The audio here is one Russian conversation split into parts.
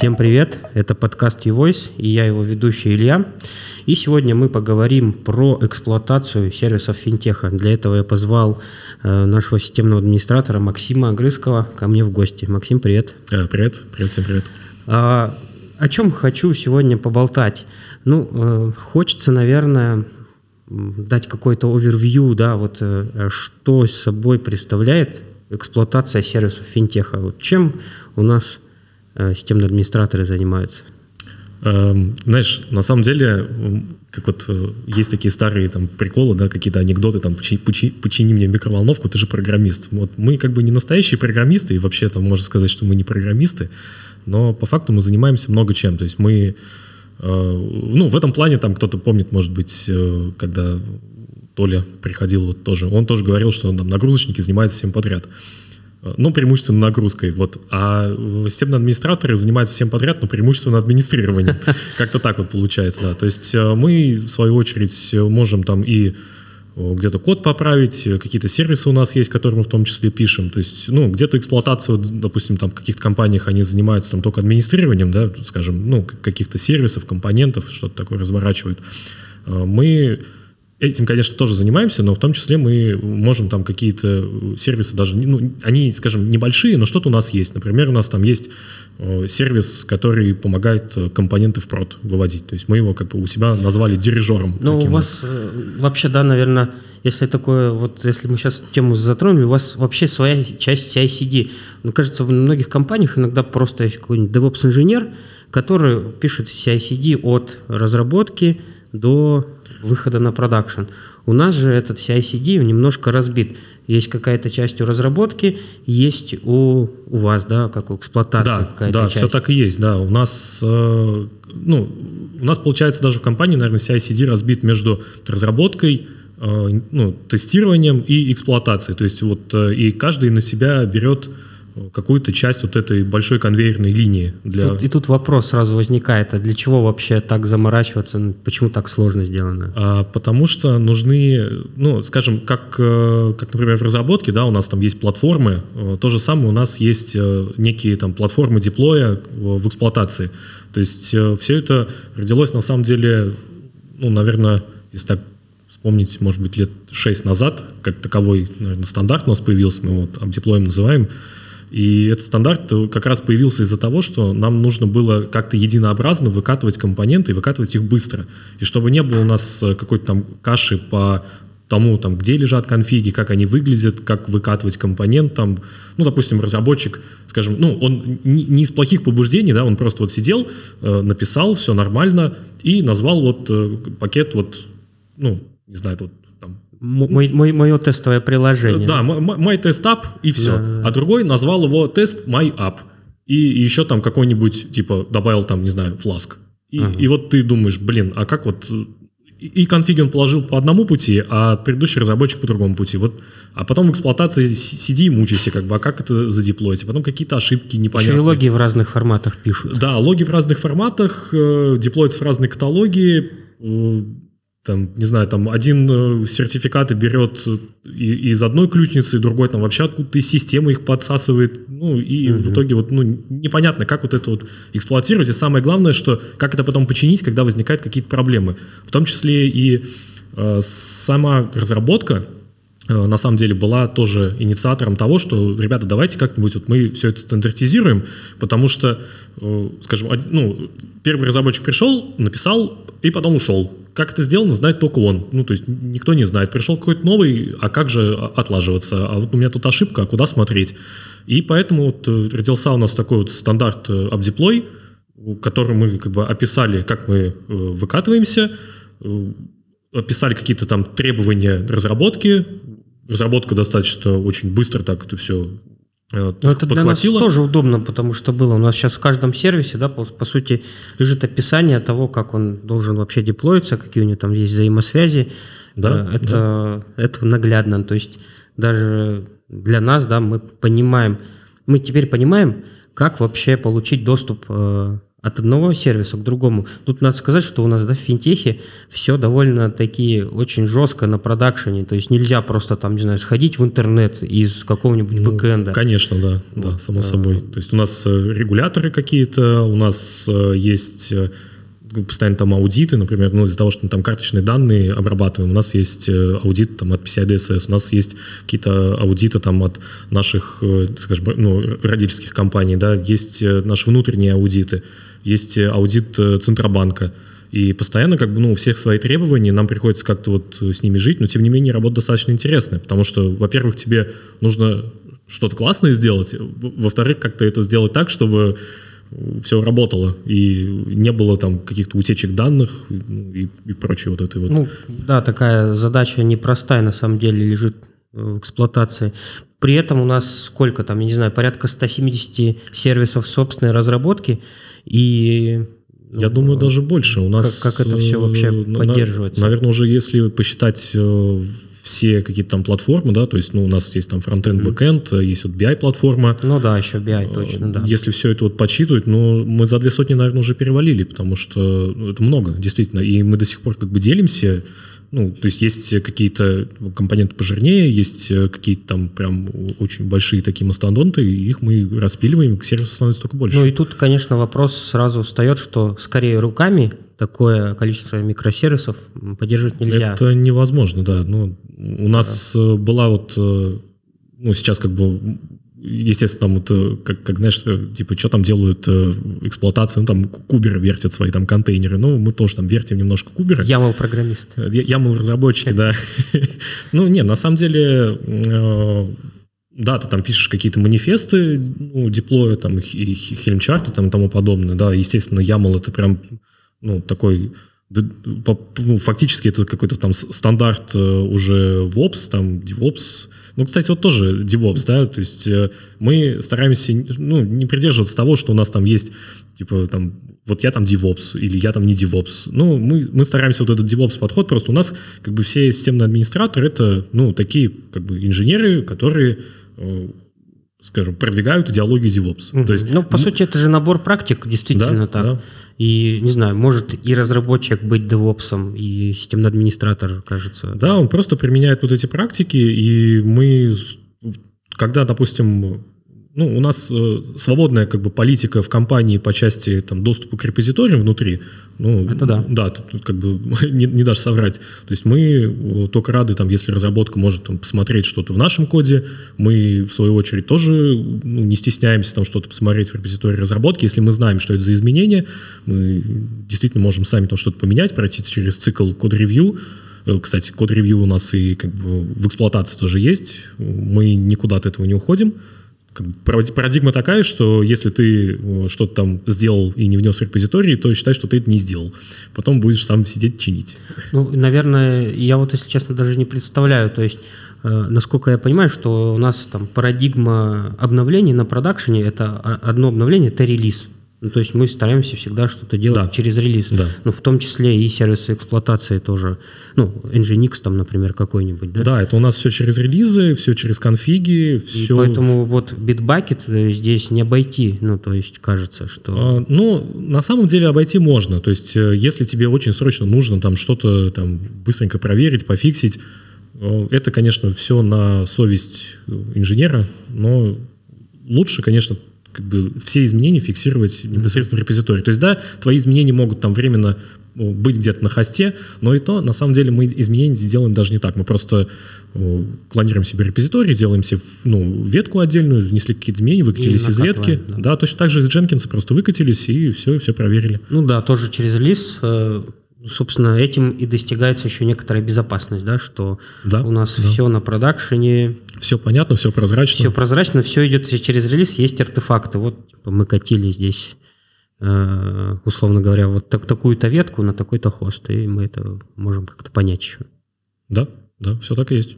Всем привет, это подкаст eVoice, и я его ведущий Илья. И сегодня мы поговорим про эксплуатацию сервисов финтеха. Для этого я позвал э, нашего системного администратора Максима Огрызкова ко мне в гости. Максим, привет. Э, привет, привет, всем привет. А, о чем хочу сегодня поболтать? Ну, э, хочется, наверное, дать какой-то овервью, да, вот э, что собой представляет эксплуатация сервисов финтеха. Вот чем у нас системные администраторы занимаются? Эм, знаешь, на самом деле, как вот э, есть такие старые там приколы, да, какие-то анекдоты, там, почини, почини, почини мне микроволновку, ты же программист. Вот мы как бы не настоящие программисты, и вообще там можно сказать, что мы не программисты, но по факту мы занимаемся много чем. То есть мы, э, ну, в этом плане там кто-то помнит, может быть, э, когда Толя приходил вот тоже, он тоже говорил, что там нагрузочники занимаются всем подряд. Ну, преимущественно нагрузкой. Вот. А системные администраторы занимаются всем подряд, но преимущественно администрированием. Как-то так вот получается, да. То есть э, мы, в свою очередь, можем там и где-то код поправить, какие-то сервисы у нас есть, которые мы в том числе пишем. То есть, ну, где-то эксплуатацию, допустим, там в каких-то компаниях они занимаются там только администрированием, да, скажем, ну, каких-то сервисов, компонентов, что-то такое разворачивают. Э, мы Этим, конечно, тоже занимаемся, но в том числе мы можем там какие-то сервисы даже, ну, они, скажем, небольшие, но что-то у нас есть. Например, у нас там есть э, сервис, который помогает э, компоненты в прод выводить. То есть мы его как бы у себя назвали дирижером. Ну, у вас э, вообще, да, наверное, если такое, вот если мы сейчас тему затронули, у вас вообще своя часть CI-CD. Ну, кажется, в многих компаниях иногда просто есть какой-нибудь DevOps-инженер, который пишет CI-CD от разработки до выхода на продакшн. У нас же этот CI-CD немножко разбит. Есть какая-то часть у разработки, есть у, у вас, да, как у эксплуатации да, какая-то да, часть. все так и есть, да. У нас, э, ну, у нас получается даже в компании, наверное, CI-CD разбит между разработкой, э, ну, тестированием и эксплуатацией. То есть вот э, и каждый на себя берет какую-то часть вот этой большой конвейерной линии. Для... Тут, и тут вопрос сразу возникает, а для чего вообще так заморачиваться, почему так сложно сделано? А, потому что нужны, ну, скажем, как, э, как, например, в разработке, да, у нас там есть платформы, э, то же самое у нас есть э, некие там платформы деплоя в эксплуатации. То есть все это родилось на самом деле, ну, наверное, если так вспомнить, может быть, лет 6 назад, как таковой, наверное, стандарт у нас появился, мы его апдеплоем называем, и этот стандарт как раз появился из-за того, что нам нужно было как-то единообразно выкатывать компоненты и выкатывать их быстро. И чтобы не было у нас э, какой-то там каши по тому, там, где лежат конфиги, как они выглядят, как выкатывать компонент, там, ну, допустим, разработчик, скажем, ну, он не, из плохих побуждений, да, он просто вот сидел, э, написал, все нормально, и назвал вот э, пакет вот, ну, не знаю, вот мой, мое тестовое приложение. Да, мой тест app и все. Да. А другой назвал его тест my app. И еще там какой-нибудь, типа, добавил там, не знаю, фласк. И, ага. и вот ты думаешь, блин, а как вот... И конфиги он положил по одному пути, а предыдущий разработчик по другому пути. Вот, а потом в эксплуатации сиди и мучайся, как бы, а как это задеплоить? А потом какие-то ошибки непонятные. Еще и логи в разных форматах пишут. Да, логи в разных форматах, э, деплоятся в разные каталоги, э, там, не знаю, там один э, сертификаты берет из одной ключницы, другой там вообще откуда-то из системы их подсасывает, ну и угу. в итоге вот ну непонятно, как вот это вот эксплуатировать, и самое главное, что как это потом починить, когда возникают какие-то проблемы, в том числе и э, сама разработка э, на самом деле была тоже инициатором того, что, ребята, давайте как-нибудь вот мы все это стандартизируем, потому что, э, скажем, ну, первый разработчик пришел, написал и потом ушел как это сделано, знает только он. Ну, то есть никто не знает. Пришел какой-то новый, а как же отлаживаться? А вот у меня тут ошибка, а куда смотреть? И поэтому вот э, родился у нас такой вот стандарт AppDeploy, э, который мы как бы описали, как мы э, выкатываемся, описали какие-то там требования разработки. Разработка достаточно очень быстро так это все но это для нас тоже удобно, потому что было у нас сейчас в каждом сервисе, да, по, по сути, лежит описание того, как он должен вообще деплоиться, какие у него там есть взаимосвязи. Да, э, это, да. это наглядно. То есть даже для нас, да, мы понимаем, мы теперь понимаем, как вообще получить доступ э, от одного сервиса к другому. Тут надо сказать, что у нас да, в финтехе все довольно такие очень жестко на продакшене. То есть нельзя просто там, не знаю, сходить в интернет из какого-нибудь ну, бэкэнда. Конечно, да, да, само собой. То есть у нас э, регуляторы какие-то, у нас э, есть э, постоянно там аудиты, например, ну, из-за того, что мы там карточные данные обрабатываем, у нас есть аудит там от PCI DSS, у нас есть какие-то аудиты там от наших, скажем, ну, родительских компаний, да, есть наши внутренние аудиты есть э, аудит э, Центробанка. И постоянно как бы, ну, у всех свои требования, нам приходится как-то вот э, с ними жить, но тем не менее работа достаточно интересная, потому что, во-первых, тебе нужно что-то классное сделать, во-вторых, как-то это сделать так, чтобы все работало и не было там каких-то утечек данных ну, и, и прочее вот этой вот. Ну, да, такая задача непростая на самом деле лежит в эксплуатации. При этом у нас сколько там, я не знаю, порядка 170 сервисов собственной разработки, и я ну, думаю, даже больше. У нас как, как это все вообще э, поддерживается? Наверное, уже если посчитать э, все какие-то там платформы, да, то есть, ну, у нас есть там фронтенд, бэкенд, э, есть вот BI-платформа. Ну да, еще BI, точно, да. Если все это вот подсчитывать, ну, мы за две сотни, наверное, уже перевалили, потому что ну, это много, действительно, и мы до сих пор как бы делимся ну, то есть есть какие-то компоненты пожирнее, есть э, какие-то там прям очень большие такие мастодонты, и их мы распиливаем, сервисов становится только больше. Ну и тут, конечно, вопрос сразу встает, что скорее руками такое количество микросервисов поддерживать нельзя. Это невозможно, да. Ну, у нас да. Э, была вот, э, ну, сейчас как бы естественно, там вот, э, как, как знаешь, э, типа, что там делают э, эксплуатацию, ну, там, куберы вертят свои там контейнеры, ну, мы тоже там вертим немножко куберы. Ямал программист. Ямал разработчики, да. Ну, не, на самом деле, да, ты там пишешь какие-то манифесты, ну, диплоя, там, и хельмчарты, там, и тому подобное, да, естественно, YAML это прям, ну, такой ну, фактически это какой-то там стандарт уже в Ops, там, DevOps, ну, кстати, вот тоже DevOps, да, то есть э, мы стараемся, ну, не придерживаться того, что у нас там есть, типа, там, вот я там DevOps или я там не DevOps. Ну, мы, мы стараемся вот этот DevOps подход, просто у нас как бы все системные администраторы это, ну, такие как бы инженеры, которые э, скажем, продвигают идеологию DevOps. Угу. То есть, ну, по ну, сути, это же набор практик, действительно да, так. Да. И, не знаю, может и разработчик быть девопсом, и системный администратор, кажется. Да, он просто применяет вот эти практики, и мы, когда, допустим, ну, у нас э, свободная как бы политика в компании по части там, доступа к репозиториям внутри. Ну, Это да. Да, тут, как бы не, не дашь соврать. То есть мы э, только рады, там, если разработка может там, посмотреть что-то в нашем коде, мы, в свою очередь, тоже ну, не стесняемся там что-то посмотреть в репозитории разработки. Если мы знаем, что это за изменения, мы действительно можем сами там что-то поменять, пройти через цикл код-ревью, э, кстати, код-ревью у нас и как бы в эксплуатации тоже есть. Мы никуда от этого не уходим парадигма такая, что если ты что-то там сделал и не внес в репозиторий, то считай, что ты это не сделал. Потом будешь сам сидеть чинить. Ну, наверное, я вот, если честно, даже не представляю. То есть, э, насколько я понимаю, что у нас там парадигма обновлений на продакшене – это одно обновление – это релиз. Ну, то есть мы стараемся всегда что-то делать да. через релиз. Да. Ну, в том числе и сервисы эксплуатации тоже. Ну, Nginx там, например, какой-нибудь, да? Да, это у нас все через релизы, все через конфиги, все... И поэтому вот Bitbucket э, здесь не обойти, ну, то есть кажется, что... А, ну, на самом деле обойти можно. То есть э, если тебе очень срочно нужно там что-то там быстренько проверить, пофиксить, э, это, конечно, все на совесть инженера, но лучше, конечно, как бы все изменения фиксировать непосредственно в репозитории. То есть, да, твои изменения могут там временно быть где-то на хосте, но и то, на самом деле, мы изменения делаем даже не так. Мы просто клонируем себе репозиторий, делаем себе ну, ветку отдельную, внесли какие-то изменения, выкатились из ветки. Да. да, точно так же из Jenkins просто выкатились и все, все проверили. Ну да, тоже через лист э, собственно, этим и достигается еще некоторая безопасность, да, что да, у нас да. все на продакшене. Все понятно, все прозрачно. Все прозрачно, все идет через релиз, есть артефакты. Вот типа, мы катили здесь, э, условно говоря, вот так, такую-то ветку на такой-то хост, и мы это можем как-то понять еще. Да, да, все так и есть.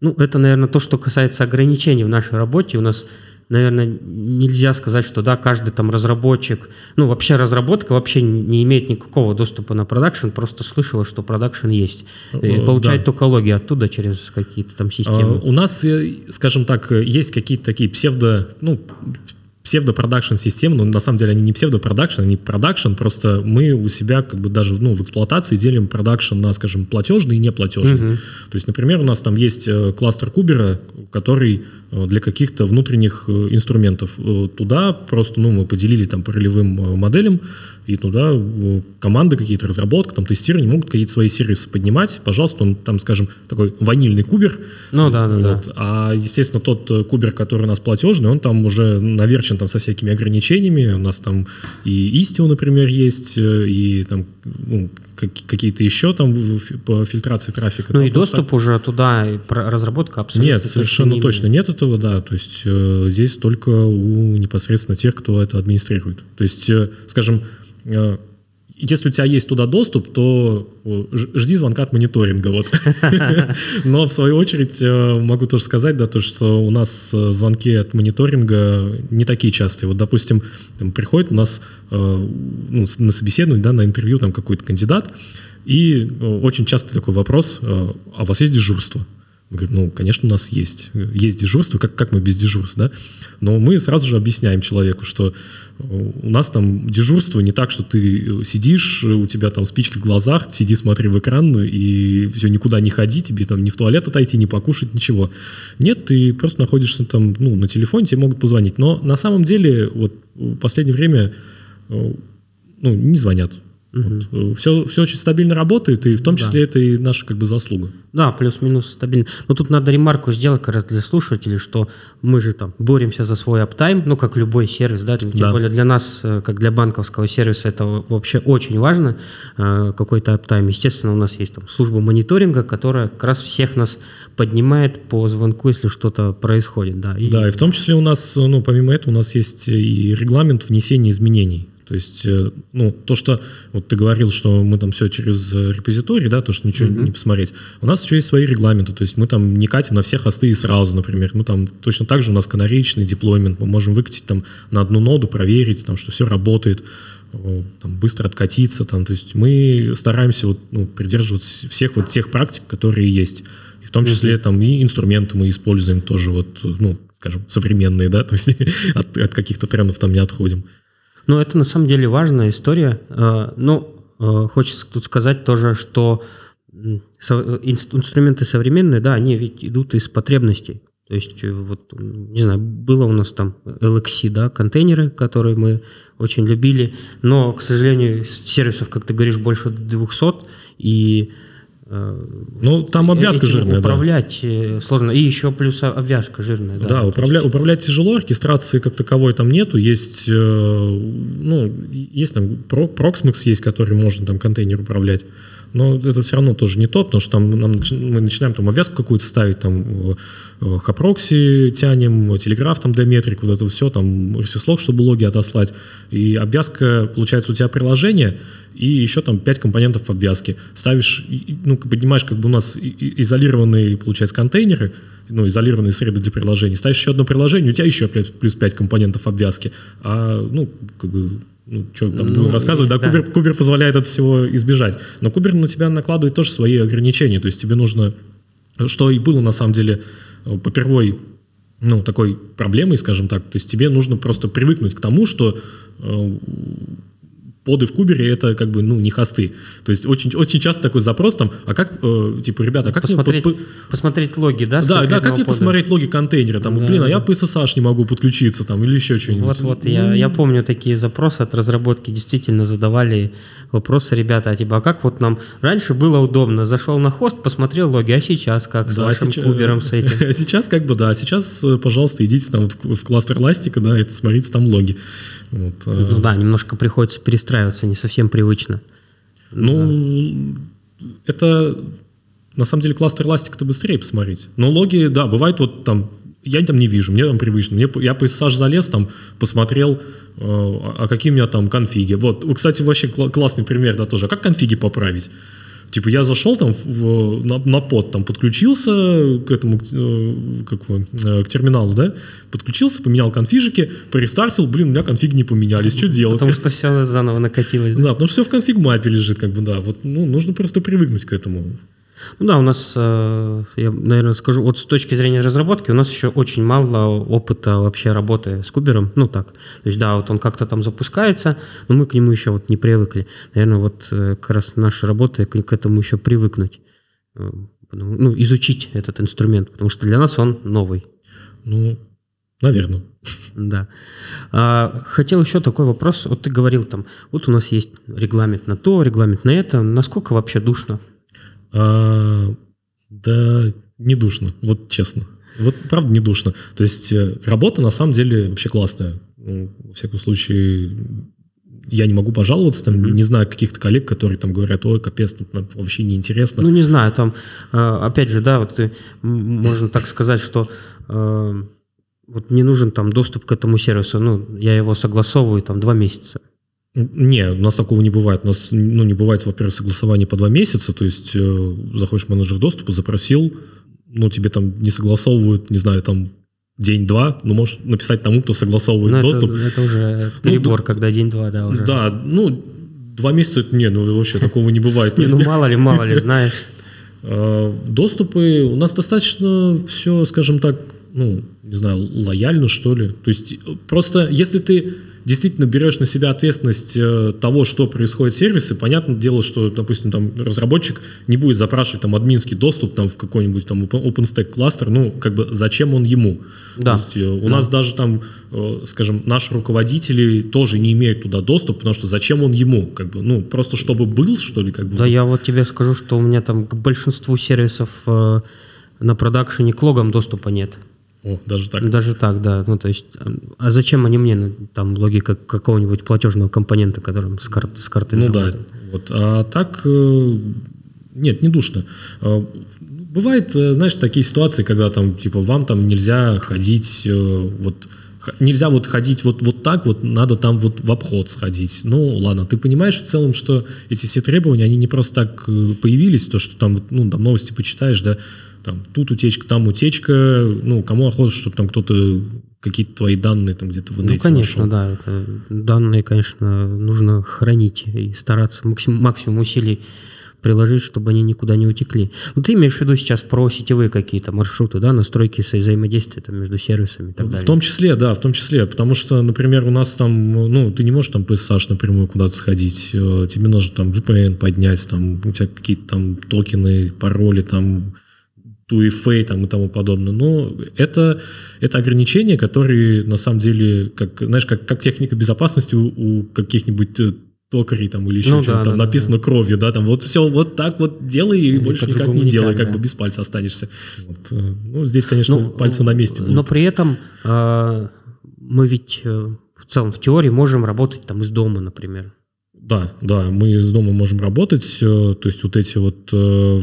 Ну, это, наверное, то, что касается ограничений в нашей работе. У нас наверное, нельзя сказать, что да, каждый там разработчик, ну вообще разработка вообще не имеет никакого доступа на продакшн, просто слышала, что продакшн есть. И э, получает да. только логи оттуда через какие-то там системы. А, у нас, э, скажем так, есть какие-то такие псевдо, ну, псевдопродакшн системы, но на самом деле они не псевдопродакшн, они продакшн, просто мы у себя как бы даже ну, в эксплуатации делим продакшн на, скажем, платежный и неплатежный. Угу. То есть, например, у нас там есть э, кластер Кубера, который э, для каких-то внутренних э, инструментов. Туда просто ну, мы поделили там по ролевым моделям, и туда команды какие-то, разработка, там тестирование могут какие-то свои сервисы поднимать. Пожалуйста, он там, скажем, такой ванильный кубер. Ну да, да, вот. да. А, естественно, тот кубер, который у нас платежный, он там уже наверчен там со всякими ограничениями. У нас там и Istio, например, есть, и там ну, какие-то еще там по фильтрации трафика. Ну и доступ так... уже туда, и разработка абсолютно Нет, совершенно точно нет этого, да. То есть э, здесь только у непосредственно тех, кто это администрирует. То есть, э, скажем, Э, если у тебя есть туда доступ, то жди звонка от мониторинга. Вот. Но в свою очередь э, могу тоже сказать, да, то, что у нас э, звонки от мониторинга не такие частые. Вот, допустим, там, приходит у нас ну, на собеседование, да, на интервью там какой-то кандидат, и очень часто такой вопрос, а у вас есть дежурство? Мы говорим, ну, конечно, у нас есть. Есть дежурство, как, как мы без дежурства, да? Но мы сразу же объясняем человеку, что у нас там дежурство не так, что ты сидишь, у тебя там спички в глазах, сиди, смотри в экран, и все, никуда не ходи, тебе там ни в туалет отойти, не покушать, ничего. Нет, ты просто находишься там, ну, на телефоне, тебе могут позвонить. Но на самом деле, вот в последнее время, ну, не звонят. Вот. Все, все очень стабильно работает, и в том числе да. это и наша как бы заслуга. Да, плюс-минус стабильно. Но тут надо ремарку сделать как раз для слушателей, что мы же там боремся за свой аптайм, ну, как любой сервис, да, тем да. более для нас, э, как для банковского сервиса, это вообще очень важно, э, какой-то аптайм. Естественно, у нас есть там служба мониторинга, которая как раз всех нас поднимает по звонку, если что-то происходит. Да, и, да, и в том числе у нас, ну, помимо этого, у нас есть и регламент внесения изменений. То есть, э, ну, то, что вот ты говорил, что мы там все через э, репозиторий, да, то, что ничего mm-hmm. не посмотреть. У нас еще есть свои регламенты, то есть мы там не катим на все хосты и сразу, например. Мы там точно так же у нас канаречный деплоймент, мы можем выкатить там на одну ноду, проверить, там, что все работает, там, быстро откатиться, там, то есть мы стараемся вот, ну, придерживаться всех вот тех практик, которые есть. И в том числе mm-hmm. там и инструменты мы используем тоже вот, ну, скажем, современные, да, то есть от, от каких-то трендов там не отходим. Ну, это на самом деле важная история. Э, ну, э, хочется тут сказать тоже, что инструменты современные, да, они ведь идут из потребностей. То есть, э, вот, не знаю, было у нас там LXC, да, контейнеры, которые мы очень любили, но, к сожалению, сервисов, как ты говоришь, больше 200, и ну, там обвязка жирная, управлять да. сложно. И еще плюс обвязка жирная. Да, да управля, есть... управлять тяжело, оркестрации как таковой там нету. Есть, э, ну, есть там Proxmox есть, который можно там контейнер управлять. Но это все равно тоже не то, потому что там нам, мы начинаем там обвязку какую-то ставить, там хапрокси тянем, телеграф там для метрик, вот это все, там RSS-лог, чтобы логи отослать. И обвязка, получается, у тебя приложение, и еще там 5 компонентов обвязки. Ставишь, ну, поднимаешь как бы у нас изолированные, получается, контейнеры, ну, изолированные среды для приложений, ставишь еще одно приложение, у тебя еще плюс 5 компонентов обвязки. А, ну, как бы ну, что там ну, рассказывать, да, да. Кубер, Кубер позволяет от всего избежать. Но Кубер на тебя накладывает тоже свои ограничения, то есть тебе нужно, что и было на самом деле э, попервой, ну, такой проблемой, скажем так, то есть тебе нужно просто привыкнуть к тому, что э, поды в кубере это как бы ну не хосты. То есть очень очень часто такой запрос там, а как э, типа ребята, а как посмотреть, мне, посмотреть логи, да? Да, да, как мне посмотреть логи контейнера там, да, блин, а я по SSH не могу подключиться там или еще что-нибудь. Вот вот я ну. я помню такие запросы от разработки действительно задавали вопросы ребята, а типа, а как вот нам раньше было удобно, зашел на хост, посмотрел логи, а сейчас как с да, вашим сейчас, кубером с этим? Сейчас как бы да, сейчас э, пожалуйста идите там вот в кластер ластика, да, это смотрите там логи. Вот, э, ну да, немножко приходится перестраиваться, не совсем привычно. Ну, да. это на самом деле кластер эластика-то быстрее посмотреть. Но логи, да, бывает вот там, я там не вижу, мне там привычно. Мне, я по SSH залез, там посмотрел, э, а какие у меня там конфиги. Вот, кстати, вообще классный пример, да, тоже. А как конфиги поправить? Типа я зашел там в, на, на под, там подключился к этому, э, как, э, к терминалу, да, подключился, поменял конфижики, перестартил, блин, у меня конфиги не поменялись, что делать? Потому что все заново накатилось. Да, да потому что все в конфиг мапе лежит, как бы, да, вот, ну, нужно просто привыкнуть к этому. Ну да, у нас, э, я, наверное, скажу, вот с точки зрения разработки у нас еще очень мало опыта вообще работы с кубером. Ну так, то есть да, вот он как-то там запускается, но мы к нему еще вот не привыкли. Наверное, вот э, как раз наша работа к, этому еще привыкнуть. Э, ну, изучить этот инструмент, потому что для нас он новый. Ну, наверное. Да. А, хотел еще такой вопрос. Вот ты говорил там, вот у нас есть регламент на то, регламент на это. Насколько вообще душно? А, да, не душно, вот честно. Вот правда не душно. То есть э, работа на самом деле вообще классная. Ну, во всяком случае, я не могу пожаловаться, там, mm-hmm. не знаю каких-то коллег, которые там говорят, ой, капец, тут вообще неинтересно. Ну, не знаю, там, э, опять же, да, вот ты, можно так сказать, что э, вот не нужен там доступ к этому сервису, ну, я его согласовываю там два месяца. Не, у нас такого не бывает. У нас ну, не бывает, во-первых, согласование по два месяца. То есть э, заходишь в менеджер доступа, запросил, ну, тебе там не согласовывают, не знаю, там день-два, ну, можешь написать тому, кто согласовывает Но доступ. Это, это уже ну, перебор, ну, когда день-два, да, уже. Да, ну, два месяца, это не, ну, вообще такого не бывает. Не, ну, мало ли, мало ли, знаешь. Э, доступы у нас достаточно все, скажем так, ну, не знаю, лояльно, что ли. То есть просто если ты действительно берешь на себя ответственность э, того, что происходит в сервисе, понятное дело, что, допустим, там разработчик не будет запрашивать там админский доступ там в какой-нибудь там OpenStack кластер, ну, как бы зачем он ему? Да. То есть, э, у да. нас даже там, э, скажем, наши руководители тоже не имеют туда доступ, потому что зачем он ему? Как бы, ну, просто чтобы был, что ли, как бы. Да, я вот тебе скажу, что у меня там к большинству сервисов на продакшене к логам доступа нет. О, даже так? Даже так, да. Ну, то есть, а зачем они мне, ну, там, логика какого-нибудь платежного компонента, которым с, карты, с карты Ну да, вот. А так, э, нет, не душно. А, бывает, э, знаешь, такие ситуации, когда там, типа, вам там нельзя ходить, э, вот, нельзя вот ходить вот, вот так, вот надо там вот в обход сходить. Ну, ладно, ты понимаешь в целом, что эти все требования, они не просто так появились, то, что там, ну, там новости почитаешь, да, там тут утечка, там утечка, ну, кому охота, чтобы там кто-то какие-то твои данные там где-то в Ну, конечно, нашел. да. Это, данные, конечно, нужно хранить и стараться максим, максимум усилий приложить, чтобы они никуда не утекли. Ну, ты имеешь в виду сейчас про сетевые какие-то маршруты, да, настройки взаимодействия там, между сервисами и так далее? В том числе, да, в том числе. Потому что, например, у нас там, ну, ты не можешь там по SSH напрямую куда-то сходить. Э, тебе нужно там VPN поднять, там у тебя какие-то там токены, пароли, там 2FA там, и тому подобное. Но это, это ограничения, которые на самом деле, как, знаешь, как, как техника безопасности у, у каких-нибудь э, токарей там или еще ну, что-то, да, там да, написано да. кровью, да, там вот все вот так вот делай и, и больше никак не никак, делай, да. как бы без пальца останешься. Вот. Э, ну, здесь, конечно, ну, пальцы на месте будут. Но при этом э, мы ведь э, в целом в теории можем работать там из дома, например. Да, да, мы из дома можем работать, э, то есть вот эти вот э,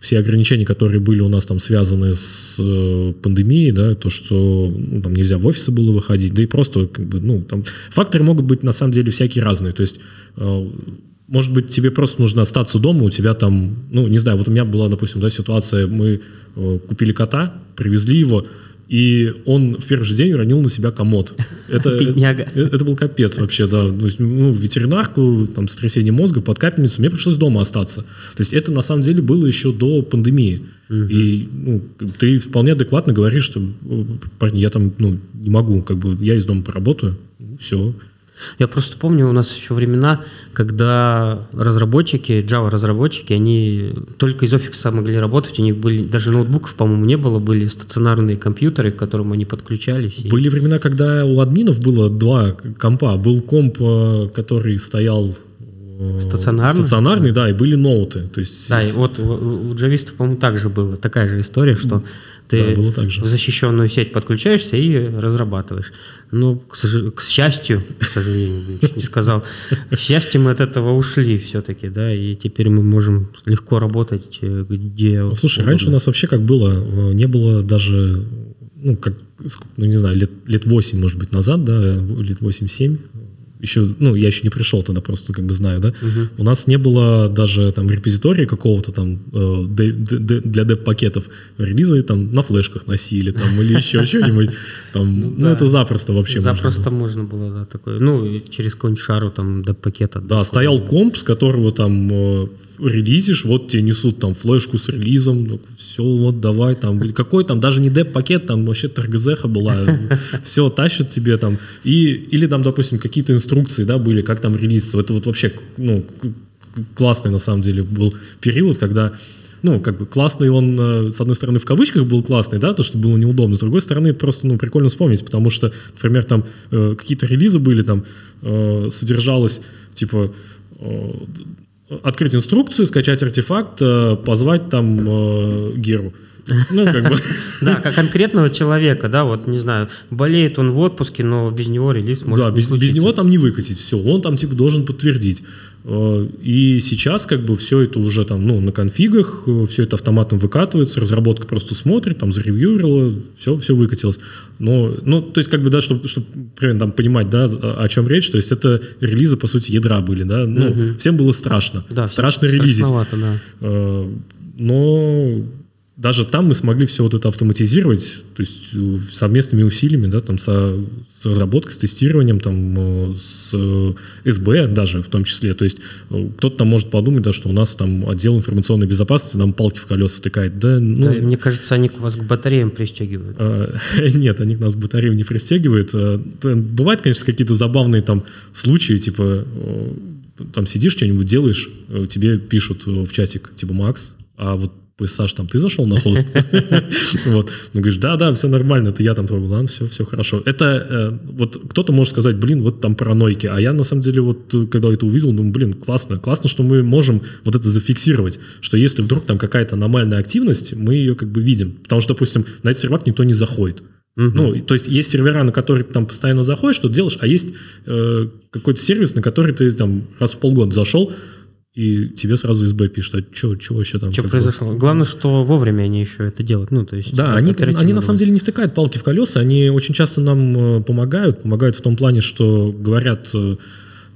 все ограничения, которые были у нас там связаны с э, пандемией, да, то, что ну, там нельзя в офисы было выходить, да и просто как бы, ну, там факторы могут быть на самом деле всякие разные, то есть может быть, тебе просто нужно остаться дома, у тебя там, ну, не знаю, вот у меня была, допустим, да, ситуация, мы купили кота, привезли его, и он в первый же день уронил на себя комод. Это, это, это был капец вообще, да. То есть, ну, ветеринарку, там, сотрясение мозга, под капельницу, мне пришлось дома остаться. То есть это на самом деле было еще до пандемии. Угу. И ну, ты вполне адекватно говоришь, что парни, я там ну, не могу, как бы я из дома поработаю, все, я просто помню, у нас еще времена, когда разработчики, Java-разработчики, они только из офиса могли работать, у них были, даже ноутбуков, по-моему, не было, были стационарные компьютеры, к которым они подключались. Были времена, когда у админов было два компа. Был комп, э, который стоял Стационарный? Стационарный, да, и были ноуты. То есть... Да, и вот у джавистов, по-моему, также было, такая же история, что ты да, было так же. в защищенную сеть подключаешься и разрабатываешь. Ну, к, к счастью, к сожалению, не сказал, к счастью, мы от этого ушли все-таки, да, и теперь мы можем легко работать э, где ну, Слушай, раньше у нас вообще как было, э, не было даже, ну, как, ну, не знаю, лет, лет 8, может быть, назад, да, лет 8-7, еще, ну, я еще не пришел тогда, просто как бы знаю, да, угу. у нас не было даже там репозитория какого-то там э, для деп-пакетов, релизы там на флешках носили там или еще что-нибудь, там, ну, ну это запросто вообще Запросто можно было, да, такое, ну, через какой-нибудь шару там деп-пакета. Да, стоял комп, с которого там э, релизишь, вот тебе несут там флешку с релизом, все, вот давай там, какой там, даже не деп-пакет, там вообще ТРГЗХа была, все тащат тебе там, и, или там, допустим, какие-то инструкции, да, были, как там релизиться, это вот вообще, ну, классный на самом деле был период, когда ну, как бы классный он, э, с одной стороны, в кавычках был классный, да, то, что было неудобно, с другой стороны, просто, ну, прикольно вспомнить, потому что, например, там э, какие-то релизы были, там э, содержалось, типа, э, открыть инструкцию, скачать артефакт, э, позвать там э, Геру. Ну, как бы. Да, как конкретного человека, да, вот, не знаю, болеет он в отпуске, но без него релиз может Да, без, без него там не выкатить, все, он там, типа, должен подтвердить. Э, и сейчас как бы все это уже там, ну, на конфигах, э, все это автоматом выкатывается, разработка просто смотрит, там, заревьюрила, все, все выкатилось. Но, ну, то есть как бы, да, чтобы, чтобы примерно там понимать, да, о чем речь, то есть это релизы, по сути, ядра были, да, ну, угу. всем было страшно. Да, страшно релизить. Да. Э, но даже там мы смогли все вот это автоматизировать, то есть э, совместными усилиями, да, там со, с разработкой, с тестированием, там, э, с э, СБ даже в том числе. То есть кто-то там может подумать, да, что у нас там отдел информационной безопасности нам палки в колеса втыкает. Да, ну, да, мне кажется, они вас к батареям пристегивают. Нет, они нас к батареям не пристегивают. Бывают, конечно, какие-то забавные там случаи, типа там сидишь, что-нибудь делаешь, тебе пишут в чатик, типа, Макс, а вот Саш, там ты зашел на хост? Вот. Ну, говоришь, да-да, все нормально, это я там твой ладно, все, все хорошо. Это э, вот кто-то может сказать, блин, вот там паранойки, а я на самом деле вот, когда это увидел, ну, блин, классно, классно, что мы можем вот это зафиксировать, что если вдруг там какая-то аномальная активность, мы ее как бы видим. Потому что, допустим, на этот сервак никто не заходит. Угу. Ну, то есть есть сервера, на которые ты там постоянно заходишь, что делаешь, а есть э, какой-то сервис, на который ты там раз в полгода зашел, и тебе сразу СБ пишет, а что, вообще там? Что произошло? Главное, что вовремя они еще это делают. Ну, то есть, да, они, они на самом деле не втыкают палки в колеса, они очень часто нам э, помогают, помогают в том плане, что говорят, э,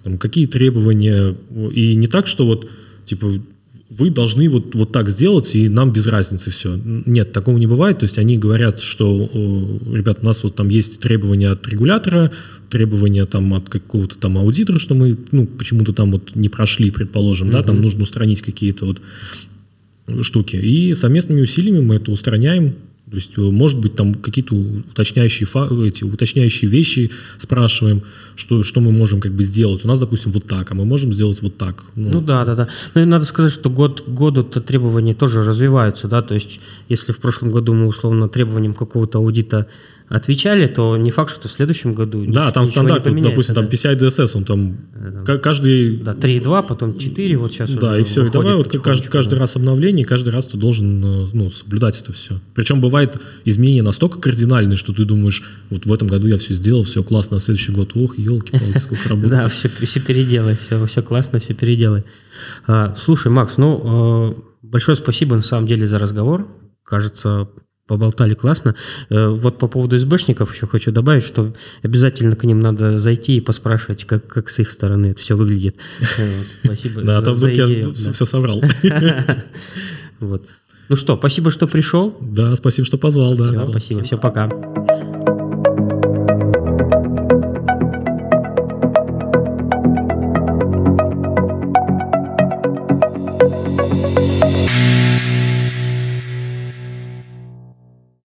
там, какие требования, и не так, что вот, типа, вы должны вот, вот так сделать, и нам без разницы все. Нет, такого не бывает. То есть они говорят, что, ребят, у нас вот там есть требования от регулятора, требования там от какого-то там аудитора, что мы, ну, почему-то там вот не прошли, предположим, mm-hmm. да, там нужно устранить какие-то вот штуки. И совместными усилиями мы это устраняем, то есть, э, может быть, там какие-то уточняющие, эти, уточняющие вещи спрашиваем, что, что мы можем как бы сделать. У нас, допустим, вот так, а мы можем сделать вот так. Ну, ну да, да, да. Ну и надо сказать, что год к году-то требования тоже развиваются, да, то есть если в прошлом году мы условно требованиям какого-то аудита отвечали, то не факт, что в следующем году Да, там стандарт, допустим, да. там PCI DSS, он там да, каждый... Да, 3.2, потом 4, вот сейчас Да, и все, и давай вот каждый, каждый раз обновление, каждый раз ты должен э, ну, соблюдать это все. Причем бывает изменения настолько кардинальные, что ты думаешь, вот в этом году я все сделал, все классно, на следующий год, ох, елки-палки, сколько работы. Да, все, все переделай, все, все классно, все переделай. А, слушай, Макс, ну, э, большое спасибо на самом деле за разговор. Кажется, поболтали классно. Э, вот по поводу СБшников еще хочу добавить, что обязательно к ним надо зайти и поспрашивать, как, как с их стороны это все выглядит. Спасибо Да, а то вдруг я все соврал. Вот. Ну что, спасибо, что пришел. Да, спасибо, что позвал. Да. Спасибо, все, пока.